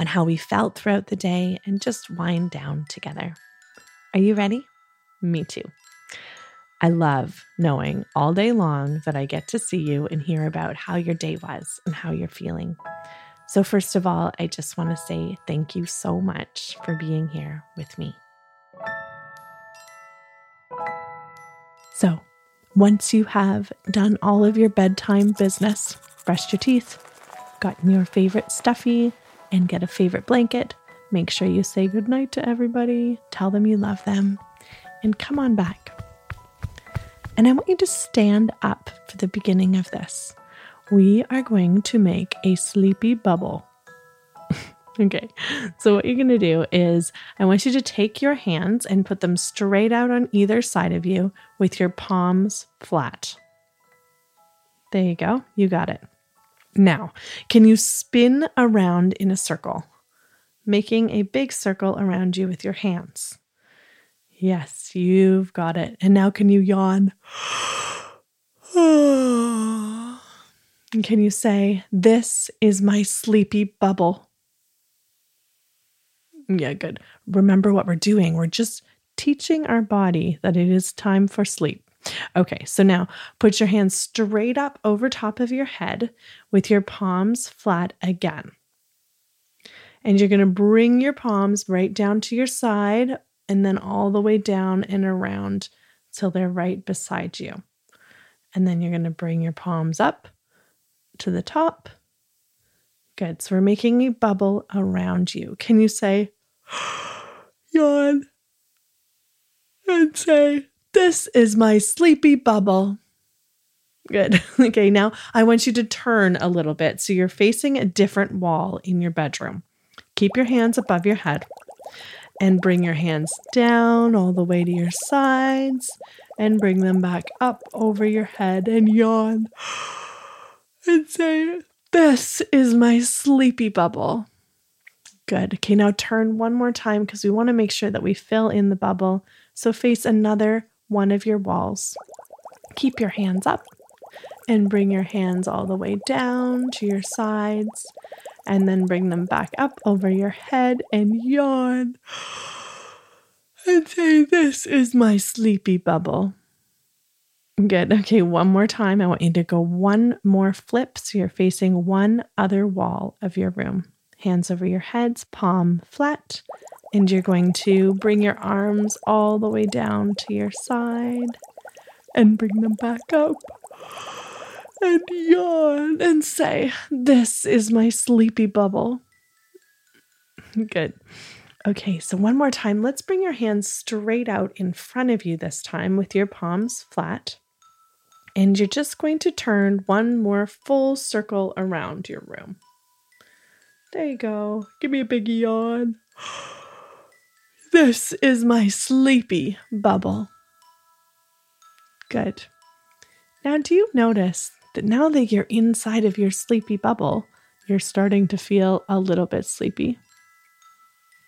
on how we felt throughout the day, and just wind down together. Are you ready? Me too. I love knowing all day long that I get to see you and hear about how your day was and how you're feeling. So, first of all, I just want to say thank you so much for being here with me. So, once you have done all of your bedtime business, brushed your teeth, gotten your favorite stuffy, and get a favorite blanket, make sure you say goodnight to everybody, tell them you love them, and come on back. And I want you to stand up for the beginning of this we are going to make a sleepy bubble. okay, so what you're going to do is I want you to take your hands and put them straight out on either side of you with your palms flat. There you go, you got it. Now, can you spin around in a circle, making a big circle around you with your hands? Yes, you've got it. And now, can you yawn? And can you say, This is my sleepy bubble? Yeah, good. Remember what we're doing. We're just teaching our body that it is time for sleep. Okay, so now put your hands straight up over top of your head with your palms flat again. And you're going to bring your palms right down to your side and then all the way down and around till they're right beside you. And then you're going to bring your palms up to the top. Good. So we're making a bubble around you. Can you say, yawn, and say, this is my sleepy bubble? Good. okay, now I want you to turn a little bit so you're facing a different wall in your bedroom. Keep your hands above your head and bring your hands down all the way to your sides and bring them back up over your head and yawn and say, This is my sleepy bubble. Good. Okay, now turn one more time because we want to make sure that we fill in the bubble. So face another one of your walls. Keep your hands up and bring your hands all the way down to your sides and then bring them back up over your head and yawn and say, This is my sleepy bubble. Good. Okay, one more time. I want you to go one more flip so you're facing one other wall of your room. Hands over your heads, palm flat. And you're going to bring your arms all the way down to your side and bring them back up. And yawn and say, This is my sleepy bubble. Good. Okay, so one more time. Let's bring your hands straight out in front of you this time with your palms flat. And you're just going to turn one more full circle around your room. There you go. Give me a big yawn. This is my sleepy bubble. Good. Now, do you notice that now that you're inside of your sleepy bubble, you're starting to feel a little bit sleepy?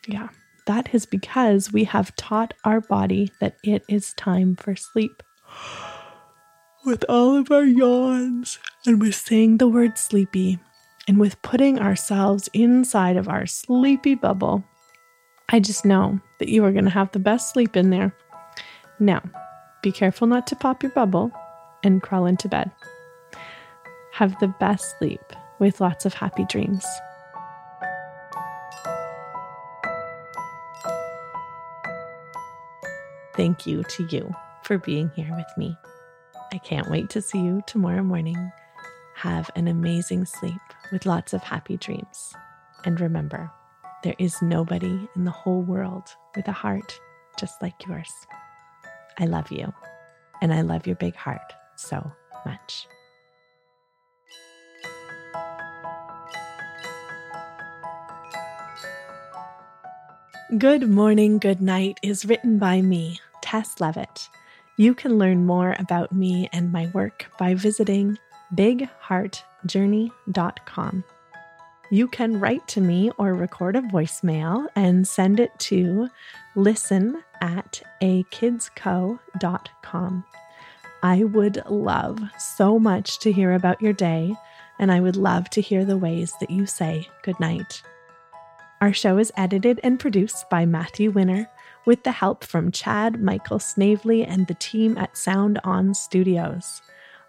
Yeah, that is because we have taught our body that it is time for sleep with all of our yawns and with saying the word sleepy and with putting ourselves inside of our sleepy bubble, I just know that you are going to have the best sleep in there. Now, be careful not to pop your bubble and crawl into bed. Have the best sleep with lots of happy dreams. Thank you to you for being here with me. I can't wait to see you tomorrow morning. Have an amazing sleep with lots of happy dreams. And remember, there is nobody in the whole world with a heart just like yours. I love you, and I love your big heart so much. Good Morning, Good Night is written by me, Taes Leavitt. You can learn more about me and my work by visiting bigheartjourney.com. You can write to me or record a voicemail and send it to listen at akidsco.com. I would love so much to hear about your day, and I would love to hear the ways that you say goodnight. Our show is edited and produced by Matthew Winner with the help from Chad Michael Snavely and the team at Sound On Studios.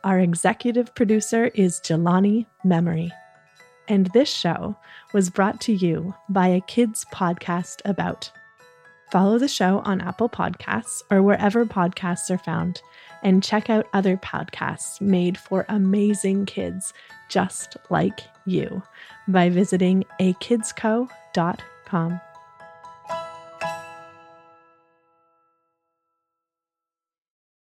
Our executive producer is Jelani Memory. And this show was brought to you by a kids podcast about. Follow the show on Apple Podcasts or wherever podcasts are found, and check out other podcasts made for amazing kids just like you by visiting akidsco.com.